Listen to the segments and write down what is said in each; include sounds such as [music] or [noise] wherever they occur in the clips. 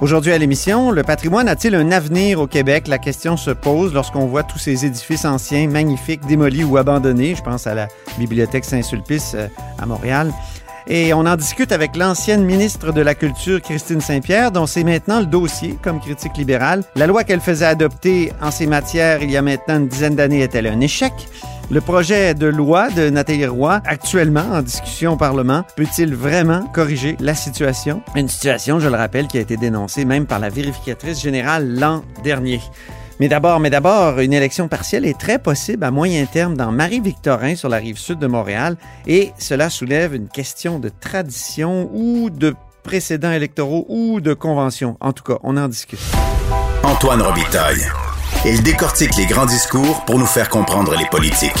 Aujourd'hui à l'émission, le patrimoine a-t-il un avenir au Québec? La question se pose lorsqu'on voit tous ces édifices anciens, magnifiques, démolis ou abandonnés. Je pense à la Bibliothèque Saint-Sulpice euh, à Montréal. Et on en discute avec l'ancienne ministre de la Culture, Christine Saint-Pierre, dont c'est maintenant le dossier comme critique libérale. La loi qu'elle faisait adopter en ces matières il y a maintenant une dizaine d'années est-elle un échec? Le projet de loi de Nathalie Roy, actuellement en discussion au Parlement, peut-il vraiment corriger la situation? Une situation, je le rappelle, qui a été dénoncée même par la vérificatrice générale l'an dernier. Mais d'abord, mais d'abord, une élection partielle est très possible à moyen terme dans Marie-Victorin sur la rive sud de Montréal et cela soulève une question de tradition ou de précédents électoraux ou de conventions. En tout cas, on en discute. Antoine Robitaille. Il décortique les grands discours pour nous faire comprendre les politiques.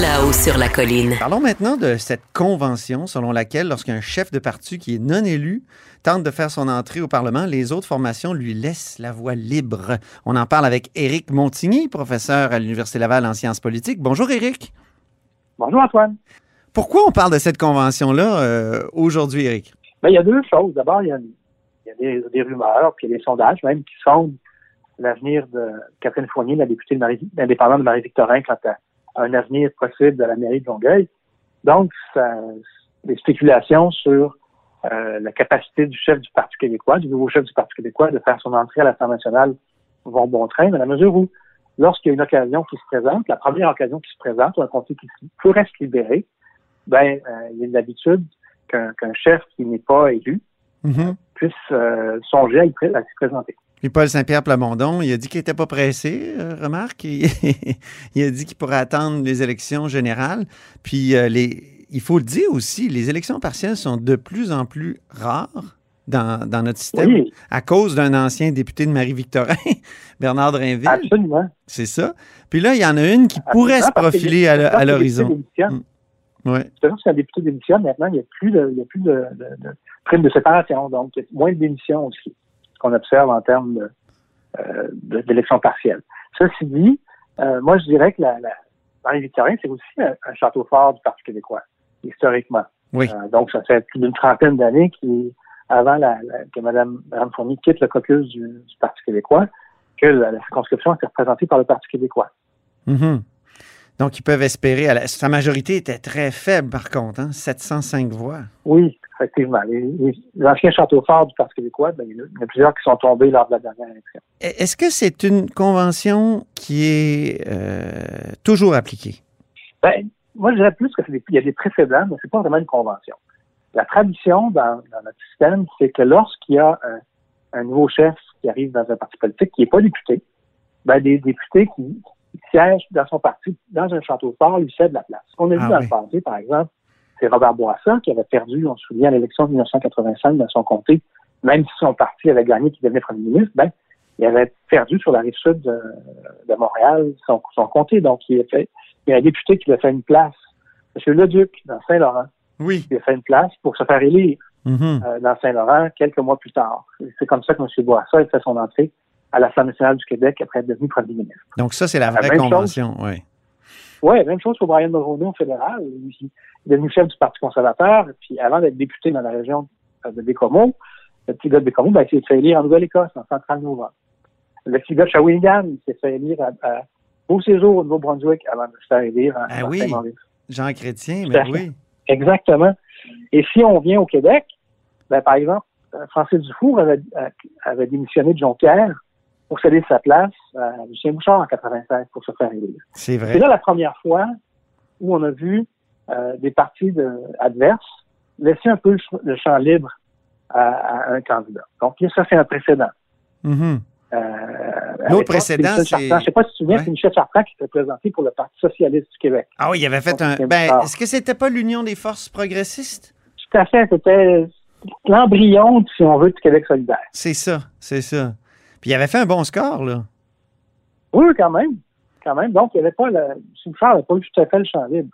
Là-haut sur la colline. Parlons maintenant de cette convention selon laquelle lorsqu'un chef de parti qui est non élu tente de faire son entrée au Parlement, les autres formations lui laissent la voie libre. On en parle avec Éric Montigny, professeur à l'Université Laval en sciences politiques. Bonjour Éric. Bonjour Antoine. Pourquoi on parle de cette convention-là euh, aujourd'hui, Éric? Ben, il y a deux choses. D'abord, il y a, il y a des, des, rumeurs, puis il y a des sondages même qui sondent l'avenir de Catherine Fournier, la députée de Marie, indépendante de Marie-Victorin, quant à un avenir possible de la mairie de Longueuil. Donc, ça, des spéculations sur euh, la capacité du chef du Parti québécois, du nouveau chef du Parti québécois, de faire son entrée à l'Assemblée nationale vont bon train, dans la mesure où, lorsqu'il y a une occasion qui se présente, la première occasion qui se présente, ou un comté qui pourrait se libérer, ben, euh, il y a une habitude qu'un qu chef qui n'est pas élu mm -hmm. puisse euh, songer à, y à s'y présenter. Puis Paul Saint-Pierre Plamondon, il a dit qu'il n'était pas pressé, euh, remarque. Il, [laughs] il, a dit qu'il pourrait attendre les élections générales. Puis euh, les, il faut le dire aussi, les élections partielles sont de plus en plus rares dans, dans notre système oui. à cause d'un ancien député de Marie-Victorin, [laughs] Bernard Drinville. Absolument. C'est ça. Puis là, il y en a une qui Absolument, pourrait se profiler à, l'horizon. Ouais. C'est qu'un député démissionne, maintenant, il n'y a plus de, il y a plus de, de, de prime de séparation, donc il y a moins de démissions aussi qu'on observe en termes de, euh, d'élection partielle. Ceci dit, euh, moi, je dirais que la, la Marie-Victorin, c'est aussi un, un, château fort du Parti québécois, historiquement. Oui. Euh, donc, ça fait plus d'une trentaine d'années qui, avant la, la, que Mme, Mme Fournier quitte le caucus du, du Parti québécois, que la, la circonscription était représentée par le Parti québécois. Mm -hmm. Donc, ils peuvent espérer. La, sa majorité était très faible, par contre, hein, 705 voix. Oui, effectivement. Les, anciens châteaux forts du Parti québécois, ben, il y en a plusieurs qui sont tombés lors de la dernière élection. Est-ce que c'est une convention qui est euh, toujours appliquée? Ben, moi, je dirais plus qu'il y a des précédents, mais c'est pas vraiment une convention. La tradition dans, dans notre système, c'est que lorsqu'il y a un, un, nouveau chef qui arrive dans un parti politique qui n'est pas député, ben, des députés qui, qui siègent dans son parti, dans un château fort, lui cèdent la place. On a vu ah, dans le passé, par exemple, c'est Robert Bourassa qui avait perdu, on se souvient, à l'élection de 1985 dans son comté, même si son parti avait gagné qui devenait premier ministre, ben, il avait perdu sur la rive sud de, de Montréal son, son, comté. Donc, il a, fait, il y a un député qui lui a fait une place, M. Leduc, dans Saint-Laurent. Oui. Il a fait une place pour se faire élire mm -hmm. euh, dans Saint-Laurent quelques mois plus tard. C'est comme ça que M. Bourassa a fait son entrée à l'Assemblée nationale du Québec après être devenu premier ministre. Donc, ça, c'est la vraie la convention, oui. Oui, même chose pour Brian Mulroney au fédéral. Il est devenu chef du Parti conservateur, puis avant d'être député dans la région de Bécomo, le petit gars de Bécomo, ben, il s'est fait élire en Nouvelle-Écosse en central novembre. Le petit gars de Shawinigan, il s'est fait élire à, à Beau Séjour au Nouveau-Brunswick avant de se faire élire en, ah oui. Jean Chrétien, mais oui. Exactement. Et si on vient au Québec, ben, par exemple, Francis Dufour avait, avait démissionné de Jonquière pour céder sa place à Lucien Bouchard en 96 pour se faire élire. C'est vrai. C'est là la première fois où on a vu euh, des partis de, adverses laisser un peu le champ libre à, à un candidat. Donc, ça, c'est un précédent. Mm -hmm. euh, L'autre précédent, c'est... Je ne sais pas si tu te souviens, ouais. c'est Michel Chartrand qui s'est présenté pour le Parti socialiste du Québec. Ah oui, il avait fait Donc, un... Ben, est-ce que c'était pas l'Union des forces progressistes? Tout à fait. C'était l'embryon, si on veut, du Québec solidaire. C'est ça, c'est ça. Puis il avait fait un bon score, là. Oui, quand même. Quand même. Donc, il n'y avait pas le. Bouchard n'avait pas eu tout à fait le champ libre.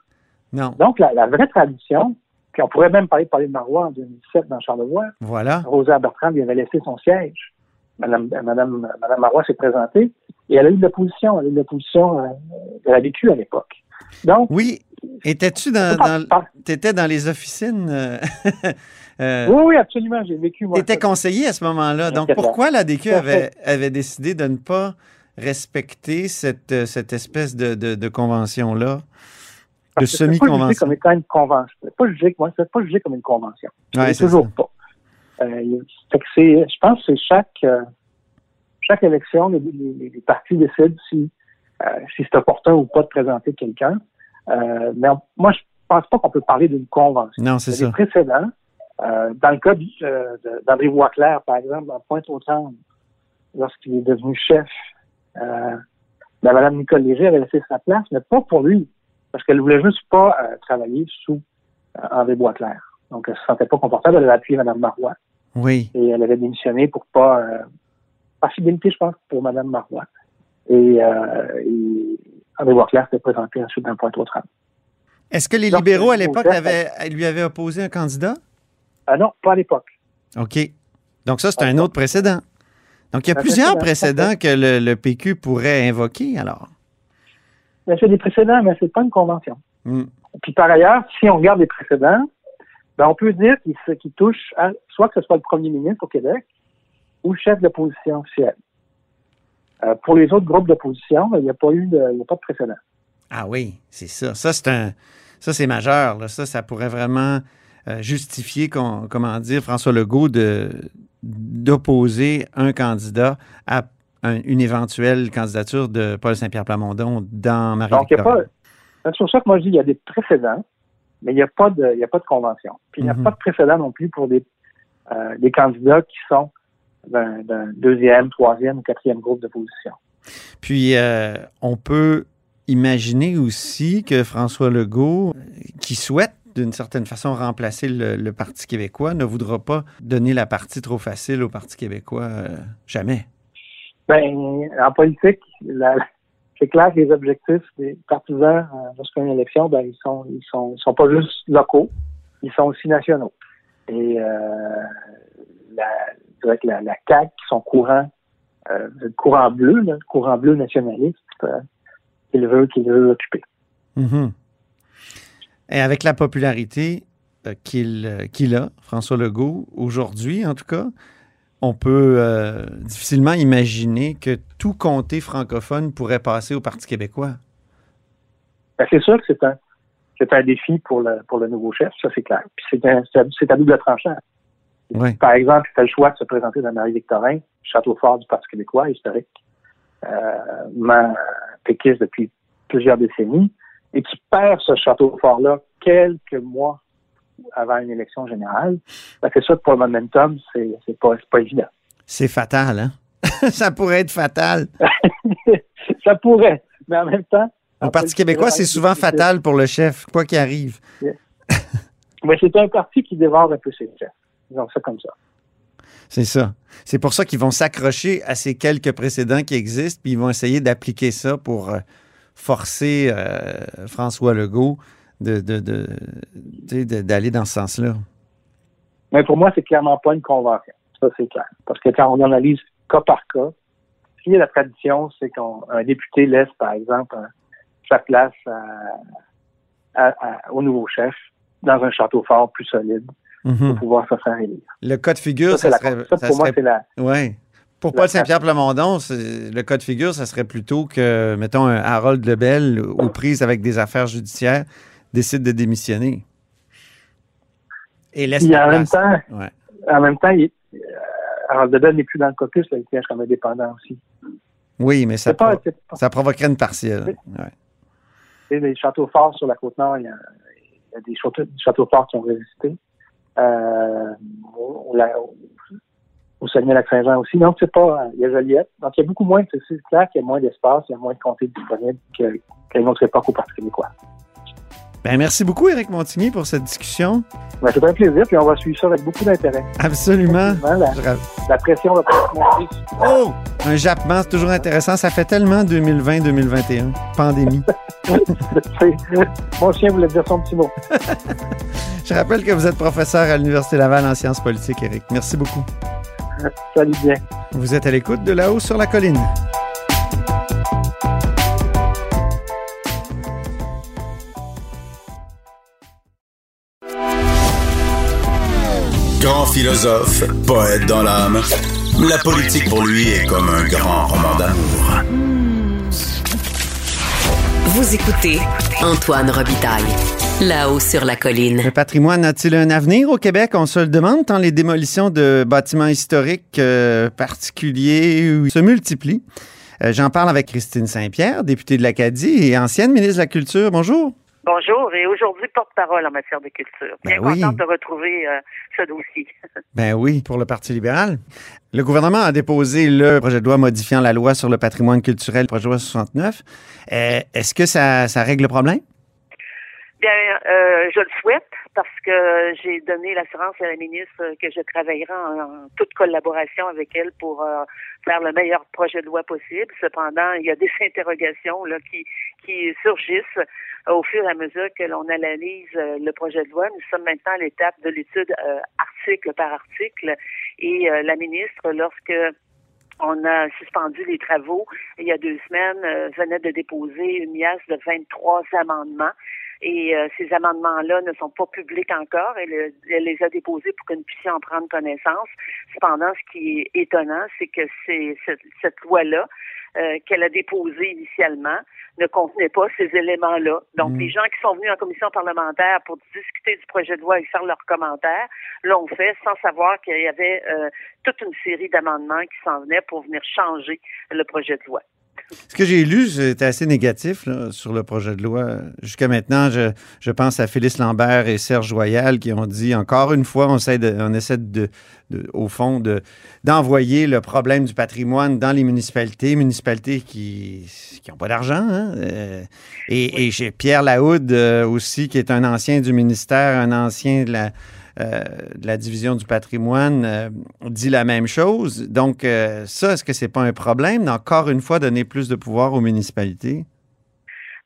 Non. Donc, la, la vraie tradition, puis on pourrait même parler de parler de Marois en 2007 dans Charlevoix, Voilà. Rosa Bertrand lui avait laissé son siège. Madame, Madame, Madame Marois s'est présentée et elle a eu de l'opposition. Elle a eu de l'opposition de la vécu à l'époque. Donc, Oui. Étais-tu dans, Par- dans les officines? euh, [laughs] euh, oui, oui, absolument, j'ai vécu, moi. T'étais conseiller à ce moment-là. Donc, pourquoi la DQ avait, avait décidé de ne pas respecter cette, euh, cette espèce de, de, de convention-là? De que c'est pas jugé semi-convention? comme étant une convention. C'est pas jugé, moi, c'est pas jugé comme une convention. Ouais, C'est toujours ça. pas. Euh, fait que c'est, je pense que c'est chaque, euh, chaque élection, les, les- les partis décident si, euh, si c'est opportun ou pas de présenter quelqu'un. Euh, mais on- moi, je pense pas qu'on peut parler d'une convention. Non, c'est ça. des précédents. Euh, dans le cas euh, d'André Boisclair, par exemple, à Pointe-aux-Trembles, lorsqu'il est devenu chef, euh, ben, Mme Nicole Léger avait laissé sa place, mais pas pour lui, parce qu'elle voulait juste pas euh, travailler sous euh, André Boisclair. Donc, elle se sentait pas confortable, elle avait appuyé Mme Marois, Oui. et elle avait démissionné pour pas, euh, par fidélité, je pense, pour Mme Marois. Et, euh, et André Boisclair s'est présenté ensuite dans Pointe-aux-Trembles. Est-ce que les Donc, libéraux, à euh, l'époque, au- avaient, lui avaient opposé un candidat? Ah non, pas à l'époque. OK. Donc, ça, c'est un autre précédent. Donc, il y a Un plusieurs précédent, précédents que le, le PQ pourrait invoquer, alors. Mais c'est des précédents, mais c'est pas une convention. Hmm. Puis par ailleurs, si on regarde les précédents, ben on peut dire qu'ils se- qu'ils touchent à, soit que ce soit le premier ministre au Québec ou le chef de l'opposition officielle. Euh, pour les autres groupes d'opposition, ben, il n'y a pas eu de, il y a pas de précédent. Ah oui, c'est ça. Ça, c'est un. Ça, c'est majeur. là. Ça, ça pourrait vraiment euh, justifier, comment dire, François Legault de d'opposer un candidat à un- une éventuelle candidature de Paul Saint-Pierre Plamondon dans marie Donc, il y a pas, c'est sur ça que moi je dis, il y a des précédents, mais il n'y a pas de, il y a pas de convention. Puis il n'y a Mhm. pas de précédent non plus pour des, euh, des candidats qui sont d'un deuxième, troisième ou quatrième groupe d'opposition. Puis, euh, on peut imaginer aussi que François Legault, euh, qui souhaite d'une certaine façon remplacer le, le Parti québécois, ne voudra pas donner la partie trop facile au Parti québécois. euh, jamais. Ben, en politique, c'est clair que les objectifs des partisans euh, lorsqu'il y a une élection, ben, ils sont, ils sont, ils sont pas juste locaux, ils sont aussi nationaux. Et euh, la, je la, CAQ, qui sont courants, euh, courant bleu, le courant bleu nationaliste, euh, qu'il veut, qu'il veut occuper. Mhm. Et avec la popularité qu'il a, François Legault, aujourd'hui en tout cas, on peut euh, difficilement imaginer que tout comté francophone pourrait passer au Parti québécois. Ben, c'est sûr que c'est un, c'est un défi pour le, pour le nouveau chef, ça c'est clair. Puis c'est, un, c'est, à- double tranchant. Oui. Par exemple, il fait le choix de se présenter dans Marie-Victorin, château fort du Parti québécois, historique, euh, péquiste depuis plusieurs décennies, et qui perd ce château fort-là quelques mois avant une élection générale. Ben, c'est sûr que pour le momentum, c'est, c'est pas, c'est pas évident. C'est fatal, hein? [laughs] Ça pourrait être fatal. [laughs] ça pourrait, mais en même temps. Au en Parti québécois, c'est souvent fatal pour le chef, quoi qu'il arrive. Mais c'est un parti qui dévore un peu ses chefs. Disons ça comme ça. C'est ça. C'est pour ça qu'ils vont s'accrocher à ces quelques précédents qui existent, puis ils vont essayer d'appliquer ça pour euh, forcer euh, François Legault de, de- de- d'aller dans ce sens-là. Mais pour moi, c'est clairement pas une convention. Ça, c'est clair. Parce que quand on analyse cas par cas, ce qui est la tradition, c'est qu'un député laisse, par exemple, un- sa place à- à- à- au nouveau chef dans un château fort plus solide Mhm. pour pouvoir se faire élire. Le cas de figure, Ça, ça, c'est la- serait. ça pour moi, serait- c'est la. ouais. Pour Paul Saint-Pierre Plamondon, le cas de figure, ça serait plutôt que, mettons, un Harold Lebel, aux prises avec des affaires judiciaires, décide de démissionner. Et laisse en même temps, Ouais. en même temps, il, euh, n'est plus dans le caucus, là, il siège comme indépendant aussi. Oui, mais ça, C'est pas, pro- c'est pas- ça provoquerait une partielle. Ouais. Les châteaux forts sur la côte nord, il y a, il y a des châteaux, forts qui ont résisté. Euh, au, la- au- Saguenay-Lac-Saint-Jean aussi. Donc, c'est pas, il y a Joliette. Donc, il y a beaucoup moins, c'est c'est clair qu'il y a moins d'espace, il y a moins de comtés disponibles que- qu'à une autre époque au Parti québécois. Ben, merci beaucoup, Éric Montigny, pour cette discussion. Ben, c'est un plaisir, puis on va suivre ça avec beaucoup d'intérêt. Absolument. La, Je ra- la pression va pas monter. Oh! Un jappement, c'est toujours intéressant. Ça fait tellement 2020-2021. Pandémie. [laughs] Mon chien voulait dire son petit mot. [laughs] Je rappelle que vous êtes professeur à l'Université Laval en sciences politiques, Éric. Merci beaucoup. Salut bien. Vous êtes à l'écoute de là-haut sur la colline. Grand philosophe, poète dans l'âme, la politique pour lui est comme un grand roman d'amour. Vous écoutez Antoine Robitaille, là-haut sur la colline. Le patrimoine a-t-il un avenir au Québec? On se le demande tant les démolitions de bâtiments historiques euh, particuliers se multiplient. Euh, J'en parle avec Christine Saint-Pierre, députée de l'Acadie et ancienne ministre de la Culture. Bonjour. Bonjour, et aujourd'hui porte-parole en matière de culture. Bien Ben oui. contente de retrouver euh, ce dossier. [laughs] Ben oui, pour le Parti libéral. Le gouvernement a déposé le projet de loi modifiant la loi sur le patrimoine culturel, le projet de loi 69. Euh, Est-ce que ça, ça règle le problème? Bien, euh, je le souhaite parce que j'ai donné l'assurance à la ministre que je travaillerai en, en toute collaboration avec elle pour faire le meilleur projet de loi possible. Cependant, il y a des [laughs] interrogations là, qui, qui surgissent au fur et à mesure que l'on analyse euh, le projet de loi. Nous sommes maintenant à l'étape de l'étude euh, article par article et euh, la ministre, lorsque on a suspendu les travaux il y a deux semaines, venait de déposer une liasse de 23 amendements. Et euh, ces amendements-là ne sont pas publics encore. Elle, elle les a déposés pour que nous puissions en prendre connaissance. Cependant, ce qui est étonnant, c'est que c'est cette, cette loi-là euh, qu'elle a déposée initialement ne contenait pas ces éléments-là. Donc, Mm. les gens qui sont venus en commission parlementaire pour discuter du projet de loi et faire leurs commentaires l'ont fait sans savoir qu'il y avait euh, toute une série d'amendements qui s'en venaient pour venir changer le projet de loi. Ce que j'ai lu, c'était assez négatif là, sur le projet de loi. Jusqu'à maintenant, je, je pense à Félix Lambert et Serge Joyal qui ont dit encore une fois, on essaie, de, on essaie de, de- au fond de, d'envoyer le problème du patrimoine dans les municipalités, municipalités qui n'ont pas d'argent. hein. Euh, et, et chez Pierre Lahoud euh, aussi, qui est un ancien du ministère, un ancien de la, de la division du patrimoine euh, dit la même chose. Donc, euh, ça, est-ce que c'est pas un problème d'encore une fois donner plus de pouvoir aux municipalités?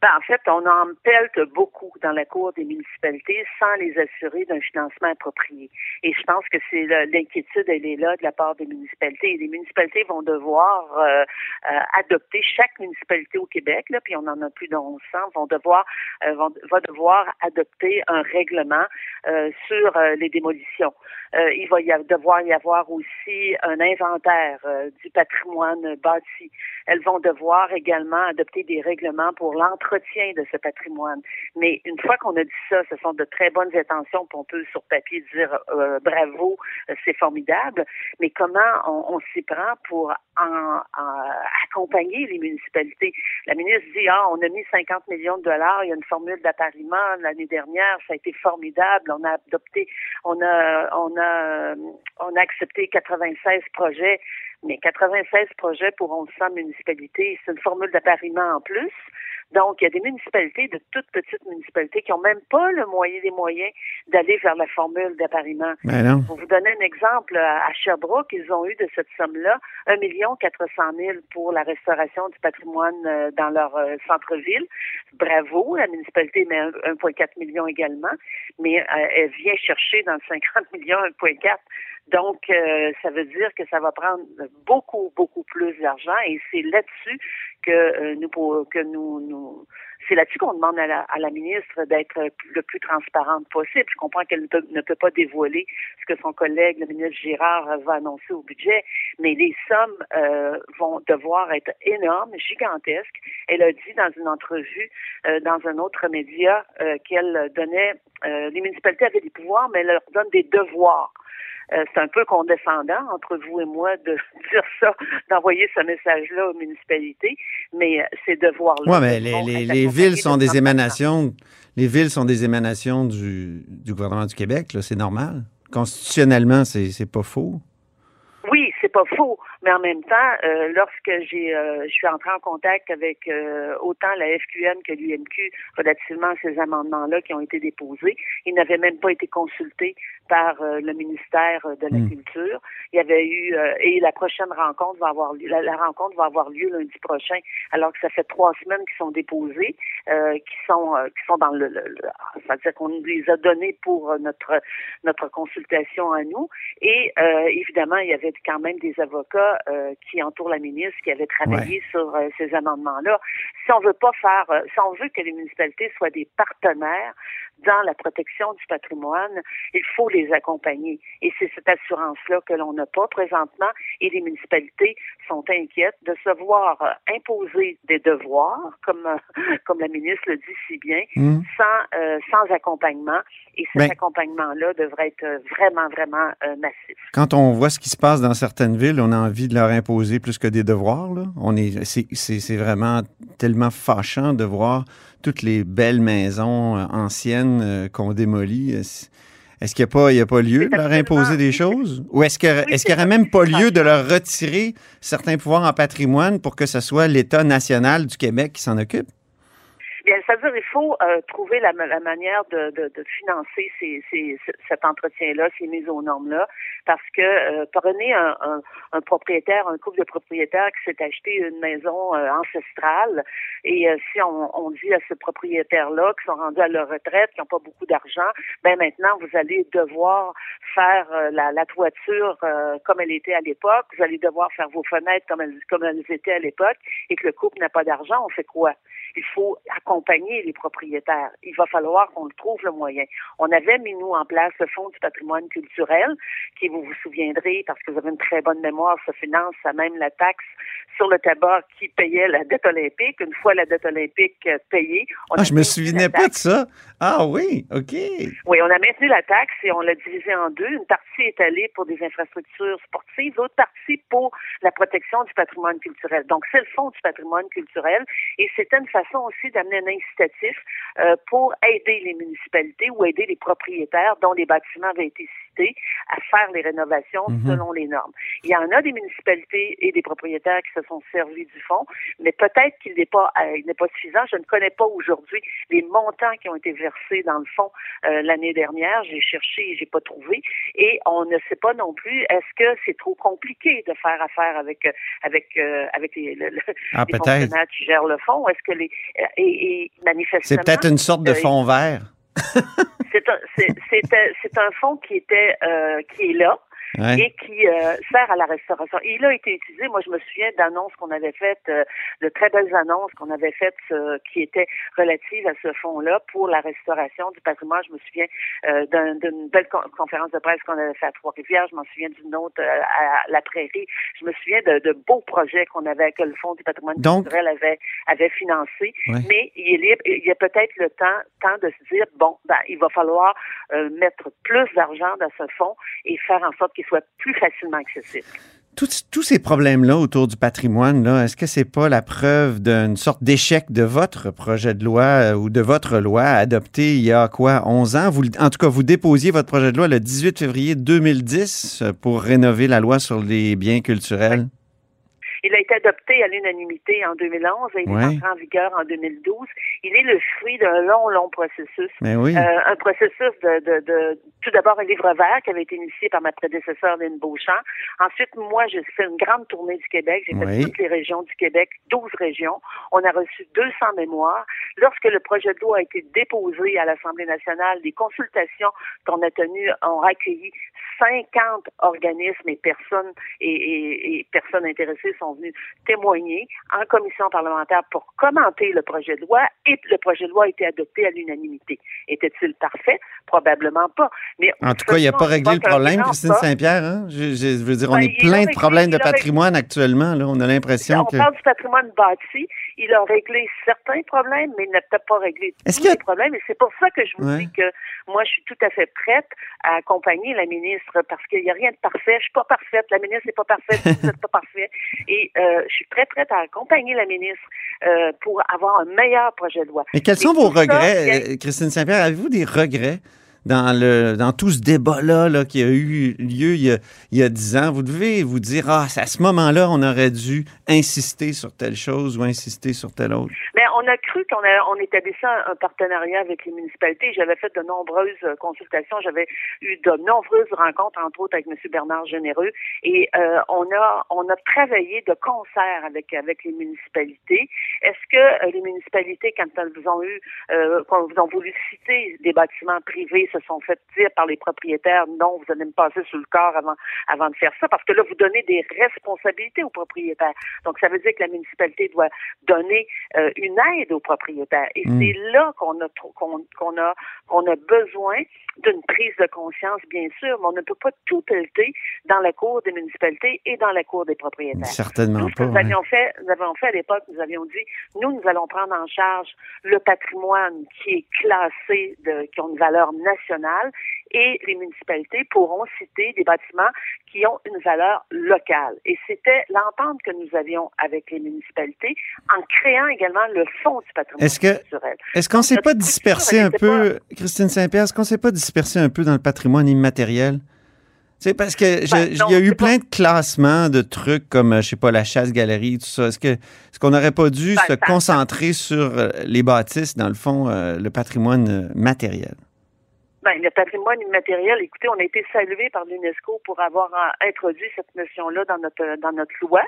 Ben, en fait, on en pelte beaucoup dans la cour des municipalités sans les assurer d'un financement approprié. Et je pense que c'est l'inquiétude, elle est là de la part des municipalités. Les municipalités vont devoir euh, euh, adopter, chaque municipalité au Québec, là, puis on en a plus de 1100, vont devoir, euh, vont, va devoir adopter un règlement euh, sur euh, les démolitions. Euh, il va y a- devoir y avoir aussi un inventaire du patrimoine bâti. Elles vont devoir également adopter des règlements pour de ce patrimoine. Mais une fois qu'on a dit ça, ce sont de très bonnes intentions, puis on peut sur papier dire euh, bravo, euh, c'est formidable. Mais comment on, s'y prend pour en accompagner les municipalités? La ministre dit ah on a mis 50 millions de dollars, il y a une formule d'appariement l'année dernière, ça a été formidable, on a adopté, on a on a on a accepté 96 projets. Mais 96 projets pour 1100 municipalités, c'est une formule d'appariement en plus. Donc, il y a des municipalités, de toutes petites municipalités, qui n'ont même pas le moyen, les moyens d'aller vers la formule d'appariement. Ben. Pour vous donner un exemple, à Sherbrooke, ils ont eu de cette somme-là 1 million 400 000 pour la restauration du patrimoine euh, dans leur euh, centre-ville. Bravo, la municipalité met un- 1,4 million également, mais euh, elle vient chercher dans le 50 [laughs] millions 1,4. Donc, euh, ça veut dire que ça va prendre beaucoup, beaucoup plus d'argent et c'est là-dessus que euh, nous, que nous, nous c'est là-dessus qu'on demande à la, à la ministre d'être le plus transparente possible. Je comprends qu'elle ne peut, pas dévoiler ce que son collègue, le ministre Girard, euh, va annoncer au budget, mais les sommes euh, vont devoir être énormes, gigantesques. Elle a dit dans une entrevue euh, dans un autre média euh, qu'elle donnait, euh, les municipalités avaient des pouvoirs, mais elle leur donne des devoirs. Euh, c'est un peu condescendant entre vous et moi de [laughs] dire ça, d'envoyer ce message-là aux municipalités, mais euh, ces devoirs-là. Oui, mais les, les- villes sont de des 30%. émanations. Les villes sont des émanations du, du gouvernement du Québec, c'est normal. Constitutionnellement, c'est c'est pas faux. Oui, c'est pas faux, mais en même temps, euh, lorsque j'ai, euh, je suis entrée en contact avec euh, autant la FQN que l'UMQ relativement à ces amendements-là qui ont été déposés, ils n'avaient même pas été consultés par le ministère de la Hmm. Culture. Il y avait eu et la prochaine rencontre va avoir lieu, la, la rencontre va avoir lieu lundi prochain, alors que ça fait trois semaines qu'ils sont déposés, qui sont qui sont dans le, le, le c'est-à-dire qu'on nous les a donnés pour notre notre consultation à nous. Et euh, évidemment, il y avait quand même des avocats euh, qui entourent la ministre, qui avaient travaillé Ouais. sur euh, ces amendements-là. Si on veut pas faire, euh, si on veut que les municipalités soient des partenaires dans la protection du patrimoine, il faut les accompagner. Et c'est cette assurance-là que l'on n'a pas présentement. Et les municipalités sont inquiètes de se voir euh, imposer des devoirs, comme euh, [laughs] comme la ministre le dit si bien, Hmm. sans euh, sans accompagnement. Et cet Ben- accompagnement-là devrait être euh, vraiment vraiment euh, massif. Quand on voit ce qui se passe dans certaines villes, on a envie de leur imposer plus que des devoirs. Là. On est, c'est, c'est, vraiment tellement fâchant de voir toutes les belles maisons euh, anciennes euh, qu'on démolit. Est-ce qu'il n'y a, pas- il y a pas lieu de leur imposer des choses? Ou est-ce, que, Oui, est-ce qu'il n'y aurait même pas lieu de leur retirer certains pouvoirs en patrimoine pour que ce soit l'État national du Québec qui s'en occupe? C'est-à-dire il faut euh, trouver la, la manière de, de, de financer ces, ces, cet entretien-là, ces mises aux normes-là, parce que euh, prenez un, un, un, propriétaire, un couple de propriétaires qui s'est acheté une maison euh, ancestrale, et euh, si on, on dit à ce propriétaire-là qui sont rendus à leur retraite, qui n'ont pas beaucoup d'argent, ben maintenant vous allez devoir faire euh, la, la toiture euh, comme elle était à l'époque, vous allez devoir faire vos fenêtres comme elles, comme elles étaient à l'époque, et que le couple n'a pas d'argent, on fait quoi? Il faut accompagner les propriétaires. Il va falloir qu'on trouve le moyen. On avait mis, nous, en place le Fonds du patrimoine culturel, qui, vous vous souviendrez, parce que vous avez une très bonne mémoire, se finance à même la taxe sur le tabac qui payait la dette olympique. Une fois la dette olympique payée, on ah, je me souvenais pas de ça. Ah oui, OK. Oui, on a maintenu la taxe et on l'a divisée en deux. Une partie est allée pour des infrastructures sportives, l'autre partie pour la protection du patrimoine culturel. Donc, c'est le Fonds du patrimoine culturel et c'était une façon aussi d'amener un incitatif euh, pour aider les municipalités ou aider les propriétaires dont les bâtiments avaient été cités à faire les rénovations Mhm. mm -hmm. selon les normes. Il y en a des municipalités et des propriétaires qui se sont servis du fonds, mais peut-être qu'il n'est pas, euh, n'est pas suffisant. Je ne connais pas aujourd'hui les montants qui ont été versés dans le fonds euh, l'année dernière. J'ai cherché et j'ai pas trouvé. Et on ne sait pas non plus est-ce que c'est trop compliqué de faire affaire avec avec euh, avec les, le, le, ah, les fonctionnaires qui gèrent le fonds. Est-ce que les et, et manifestement c'est peut-être une sorte de fond vert. c'est un, un fonds qui était euh, qui est là. Ouais. et qui euh, sert à la restauration. Et il a été utilisé, moi je me souviens d'annonces qu'on avait faites, euh, de très belles annonces qu'on avait faites euh, qui étaient relatives à ce fonds-là pour la restauration du patrimoine. Je me souviens euh, d'une belle con conférence de presse qu'on avait fait à Trois-Rivières, je m'en souviens d'une autre euh, à La Prairie. Je me souviens de, de beaux projets qu'on avait, que le Fonds du patrimoine Donc, culturel avait, avait financé. Ouais. Mais il, est, il y a peut-être le temps, temps de se dire, bon, ben, il va falloir euh, mettre plus d'argent dans ce fonds et faire en sorte qu'il soit plus facilement accessible. Tous, ces problèmes-là autour du patrimoine, là, est-ce que c'est pas la preuve d'une sorte d'échec de votre projet de loi euh, ou de votre loi adoptée il y a quoi, 11 ans? En tout cas, vous déposiez votre projet de loi le 18 février 2010 pour rénover la loi sur les biens culturels. Il a été adopté à l'unanimité en 2011 et il Ouais. est entré en vigueur en 2012. Il est le fruit d'un long, long processus. Mais oui. Euh, un processus de, de, de tout d'abord un livre vert qui avait été initié par ma prédécesseur Lynn Beauchamp. Ensuite, moi, j'ai fait une grande tournée du Québec. J'ai fait toutes les régions du Québec, 12 régions. On a reçu 200 mémoires. Lorsque le projet de loi a été déposé à l'Assemblée nationale, les consultations qu'on a tenues ont accueilli 50 organismes et personnes et, et, et personnes intéressées sont venues témoigner en commission parlementaire pour commenter le projet de loi et le projet de loi a été adopté à l'unanimité. Était-il parfait? Probablement pas. Mais En tout cas, il n'a pas réglé le problème, Christine Saint-Pierre. Hein? Je, veux dire, on Ben, est plein de problèmes de patrimoine actuellement. Là. On a l'impression On que. parle du patrimoine bâti. Il a réglé certains problèmes, mais il n'a peut-être pas réglé Est-ce tous les problèmes. Et c'est pour ça que je vous Ouais. dis que moi, je suis tout à fait prête à accompagner la ministre parce qu'il n'y a rien de parfait. Je suis pas parfaite. La ministre n'est pas parfaite. vous n'êtes pas parfait. Et euh, je suis très prête à accompagner la ministre euh, pour avoir un meilleur projet de loi. Mais quels Et sont vos ça regrets, euh, Christine Saint-Pierre? Avez-vous des regrets dans, le, dans tout ce débat-là là, qui a eu lieu il y a, il y a 10 ans, vous devez vous dire, ah, à ce moment-là, on aurait dû insister sur telle chose ou insister sur telle autre? Mais on a cru qu'on on établissait un, partenariat avec les municipalités. J'avais fait de nombreuses consultations. J'avais eu de nombreuses rencontres, entre autres avec M. Bernard Généreux. Et euh, on a on a travaillé de concert avec avec les municipalités. Est-ce que euh, les municipalités, quand elles vous ont eu, euh, quand vous ont voulu citer des bâtiments privés, se sont fait dire par les propriétaires non, vous allez me passer sous le corps avant avant de faire ça, parce que là vous donnez des responsabilités aux propriétaires. Donc ça veut dire que la municipalité doit donner euh, une aide aux propriétaires. Et mm. c'est là qu'on a qu'on qu'on a qu'on a besoin d'une prise de conscience, bien sûr, mais on ne peut pas tout pelleter dans la cour des municipalités et dans la cour des propriétaires. Certainement pas. nous avions fait, nous avions fait à l'époque, nous avions dit, nous, nous allons prendre en charge le patrimoine qui est classé, de, qui ont une valeur nationale, et les municipalités pourront citer des bâtiments qui ont une valeur locale. Et c'était l'entente que nous avions avec les municipalités en créant également le fonds du patrimoine est-ce que, culturel. Est-ce qu'on ne s'est pas dispersé un peu, Christine Saint-Pierre, est-ce qu'on ne s'est pas dispersé un peu dans le patrimoine immatériel? C'est parce que ben, il y a eu plein de classements de trucs comme, je sais pas, la chasse-galerie, tout ça. Est-ce que est-ce qu'on n'aurait pas dû ben, se concentrer sur euh, les bâtisses, dans le fond, euh, le patrimoine euh, matériel? Ben, le patrimoine immatériel, écoutez, on a été salué par l'UNESCO pour avoir introduit cette notion-là dans notre dans notre loi.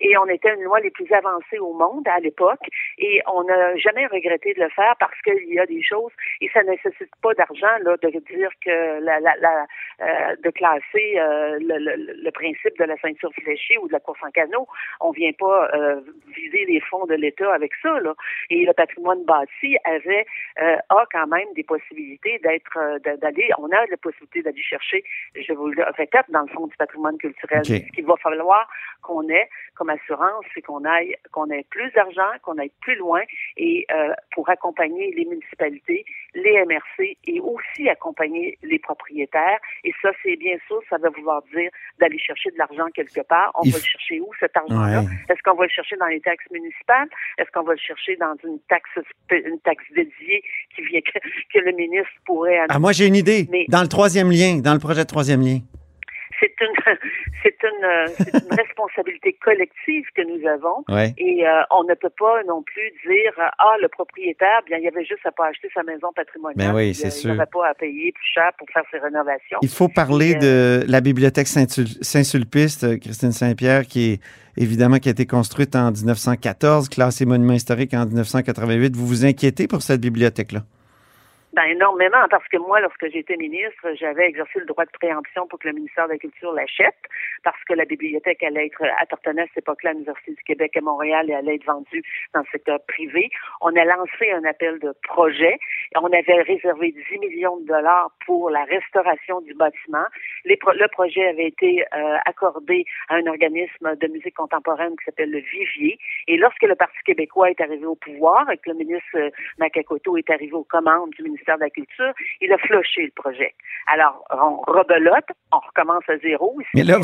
Et on était une loi les plus avancées au monde à l'époque. Et on n'a jamais regretté de le faire parce qu'il y a des choses et ça ne nécessite pas d'argent là de dire que la, la, la euh, de classer euh, le, le, le, principe de la ceinture fléchée ou de la course en canot. On vient pas euh, viser les fonds de l'État avec ça là. Et le patrimoine bâti avait a quand même des possibilités d'être d'aller. On a la possibilité d'aller chercher. Je vous le répète dans le fond du patrimoine culturel. Ce qu'il va falloir qu'on ait comme assurance, c'est qu'on aille, qu'on ait plus d'argent, qu'on aille plus loin et euh, pour accompagner les municipalités, les MRC et aussi accompagner les propriétaires. Et ça, c'est bien sûr, ça va vouloir dire d'aller chercher de l'argent quelque part. On va le chercher où cet argent-là? Est-ce qu'on va le chercher dans les taxes municipales? Est-ce qu'on va le chercher dans une taxe, une taxe dédiée qui vient que, que le ministre pourrait Ah, moi, j'ai une idée. Dans le troisième lien, dans le projet de troisième lien. C'est une [laughs] c'est une, euh, une [laughs] responsabilité collective que nous avons. Et euh, on ne peut pas non plus dire ah le propriétaire bien il y avait juste à pas acheter sa maison patrimoniale. Ben oui, c'est sûr. il n'avait pas à payer plus cher pour faire ses rénovations. Il faut parler de la bibliothèque Saint-Sulpice Christine Saint-Pierre qui est évidemment qui a été construite en 1914 classée monument historique en 1988 vous vous inquiétez pour cette bibliothèque là ben, énormément, parce que moi, lorsque j'étais ministre, j'avais exercé le droit de préemption pour que le ministère de la Culture l'achète, parce que la bibliothèque allait être, appartenait à cette époque-là à l'Université du Québec à Montréal et allait être vendue dans le secteur privé. On a lancé un appel de projet. On avait réservé 10 millions de dollars pour la restauration du bâtiment. le projet avait été euh, accordé à un organisme de musique contemporaine qui s'appelle le Vivier. Et lorsque le Parti québécois est arrivé au pouvoir et que le ministre euh, Makakoto est arrivé aux commandes du ministère de la Culture, il a floché le projet. Alors, on rebelote, on recommence à zéro. Mais là,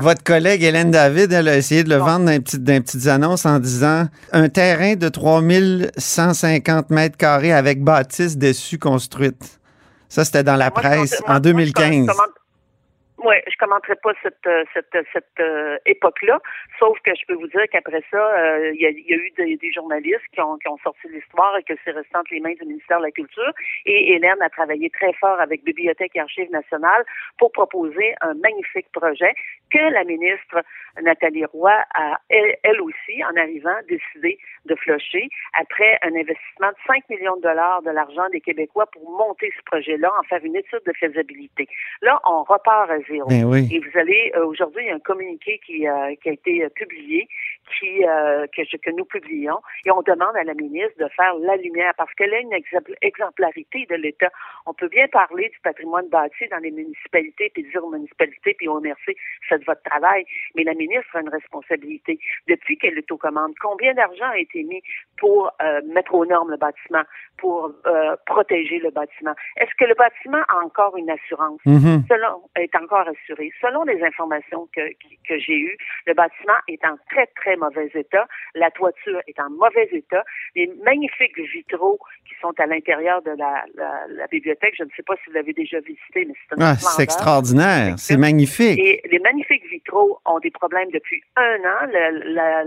votre collègue Hélène David, elle a essayé de le vendre dans, petites, dans petites annonces en disant un terrain de 3150 mètres carrés avec bâtisse dessus construite. Ça, c'était dans la presse en 2015. Oui, je commenterai pas cette euh, cette cette euh, époque-là, sauf que je peux vous dire qu'après ça, euh, il y, a, eu des, journalistes qui ont, qui ont sorti l'histoire et que c'est resté entre les mains du ministère de la Culture. Et Hélène a travaillé très fort avec Bibliothèque et Archives nationales pour proposer un magnifique projet que la ministre Nathalie Roy a, elle, elle aussi, en arrivant, décidé de flocher après un investissement de 5 millions de dollars de l'argent des Québécois pour monter ce projet-là, en faire une étude de faisabilité. Là, on repart à. Ben oui. Et vous allez, euh, aujourd'hui, il y a un communiqué qui, qui a été euh, publié qui euh, que, je, que nous publions et on demande à la ministre de faire la lumière parce qu'elle a une exemplarité de l'État. On peut bien parler du patrimoine bâti dans les municipalités puis dire aux municipalités puis au MRC faites votre travail, mais la ministre a une responsabilité. Depuis qu'elle est aux commandes, combien d'argent a été mis pour euh, mettre aux normes le bâtiment, pour euh, protéger le bâtiment? Est-ce que le bâtiment a encore une assurance? Mm-hmm. Selon est encore assuré. Selon les informations que que j'ai eues, le bâtiment est en très très mauvais état. La toiture est en mauvais état. Les magnifiques vitraux qui sont à l'intérieur de la, la, la, bibliothèque, je ne sais pas si vous l'avez déjà visité, mais c'est ah, C'est extraordinaire. C'est magnifique. Et les magnifiques vitraux ont des problèmes depuis un an.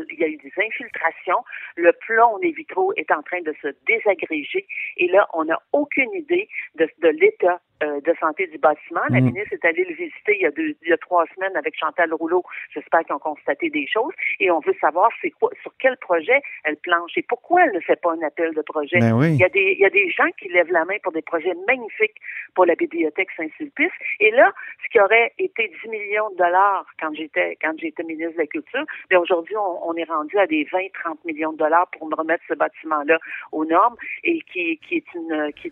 il y a eu des infiltrations. Le plomb des vitraux est en train de se désagréger. Et là, on n'a aucune idée de, de l'état euh, de santé du bâtiment. La mm. ministre est allée le visiter il y, a deux, il y a trois semaines avec Chantal Rouleau. J'espère qu'ils ont constaté des choses. Et on veut savoir c'est quoi, sur quel projet elle planche et pourquoi elle ne fait pas un appel de projet. Ben il, y a des, il y a des gens qui lèvent la main pour des projets magnifiques pour la bibliothèque Saint-Sulpice. Et là, ce qui aurait été 10 millions de dollars quand j'étais quand j'étais ministre de la Culture, mais aujourd'hui, on, est rendu à des 20-30 millions de dollars pour me remettre ce bâtiment-là aux normes et qui, qui est une qui,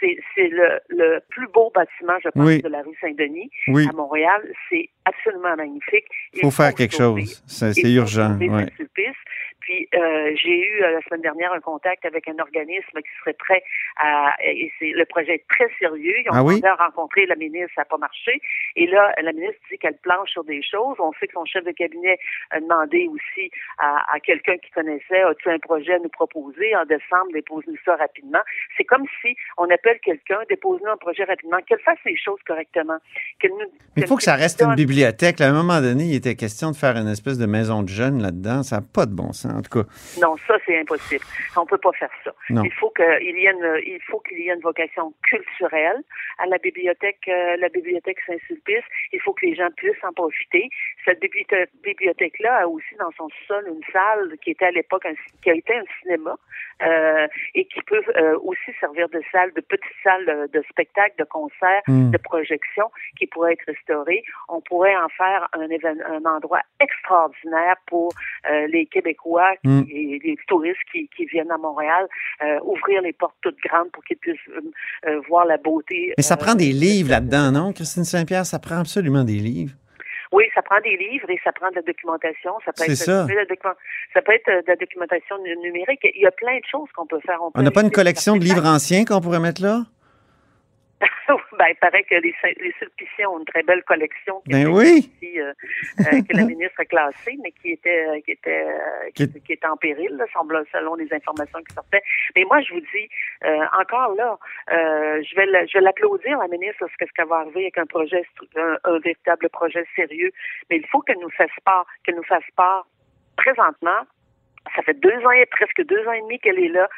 c'est le le plus beau bâtiment, je pense, de la rue Saint-Denis à Montréal. C'est absolument magnifique. Il faut, faire quelque chose. C'est urgent. Puis euh, j'ai eu euh, la semaine dernière un contact avec un organisme qui serait prêt à. Et c'est le projet est très sérieux. Ils ont ah oui? rencontré la ministre, ça n'a pas marché. Et là, la ministre dit qu'elle planche sur des choses. On sait que son chef de cabinet a demandé aussi à, à quelqu'un qui connaissait as-tu un projet à nous proposer? En décembre, dépose-nous ça rapidement. C'est comme si on appelle quelqu'un, dépose-nous un projet rapidement, qu'elle fasse les choses correctement. Nous, il faut que ça reste une bibliothèque. à un moment donné, il était question de faire une espèce de maison de jeunes là-dedans. Ça n'a pas de bon sens. Non, ça, c'est impossible. On peut pas faire ça. Il faut qu'il y ait une, il faut qu'il y ait une vocation culturelle à la bibliothèque, euh, la bibliothèque Saint-Sulpice. Il faut que les gens puissent en profiter. Cette bibliothèque-là a aussi dans son sol une salle qui était à l'époque qui a été un cinéma euh, et qui peut euh, aussi servir de salle, de petite salle de spectacle, de concert, hmm. de projection qui pourrait être restaurée. On pourrait en faire un, un endroit extraordinaire pour les Québécois Mm. et les touristes qui, viennent à Montréal, euh, ouvrir les portes toutes grandes pour qu'ils puissent euh, euh, voir la beauté. Mais ça prend des livres là-dedans, non, Christine Saint-Pierre? Ça prend absolument des livres. Oui, ça prend des livres et ça prend de la documentation. Ça peut, être, ça. ça peut être de la documentation numérique. Il y a plein de choses qu'on peut faire. On n'a pas une collection de livres anciens qu'on pourrait mettre là? [laughs] ben, il paraît que les, les Sulpiciens ont une très belle collection ben oui. Euh, euh, que la [laughs] ministre a classée, mais qui était euh, qui était qui, était en péril, là, selon les informations qui sortaient. Mais moi, je vous dis, encore là, je vais je vais l'applaudir, la ministre, parce que ce qu'elle va arriver avec un projet, un, véritable projet sérieux. Mais il faut qu'elle nous fasse part, qu'elle nous fasse part présentement ça fait deux ans et presque deux ans et demi qu'elle est là.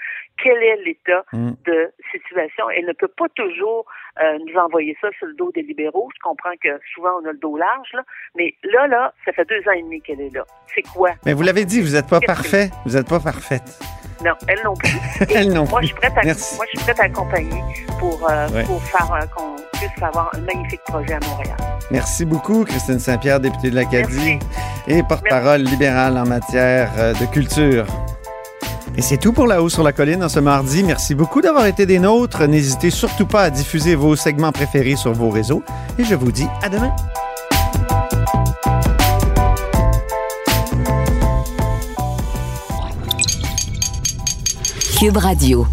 Quel est l'état mm. de situation? Elle ne peut pas toujours euh, nous envoyer ça sur le dos des libéraux. Je comprends que souvent on a le dos large, là. mais là, là, ça fait deux ans et demi qu'elle est là. C'est quoi? Mais vous l'avez dit, vous n'êtes pas parfait. Vous n'êtes pas parfaite. Non, elle non plus. [laughs] elle non moi, plus. Je suis prête à, moi, je suis prête à accompagner pour, euh, pour faire euh, qu'on puisse avoir un magnifique projet à Montréal. Merci beaucoup, Christine Saint-Pierre, députée de l'Acadie et porte-parole libérale en matière de culture. Et c'est tout pour La Haut sur la Colline en ce mardi. Merci beaucoup d'avoir été des nôtres. N'hésitez surtout pas à diffuser vos segments préférés sur vos réseaux. Et je vous dis à demain. Cube Radio.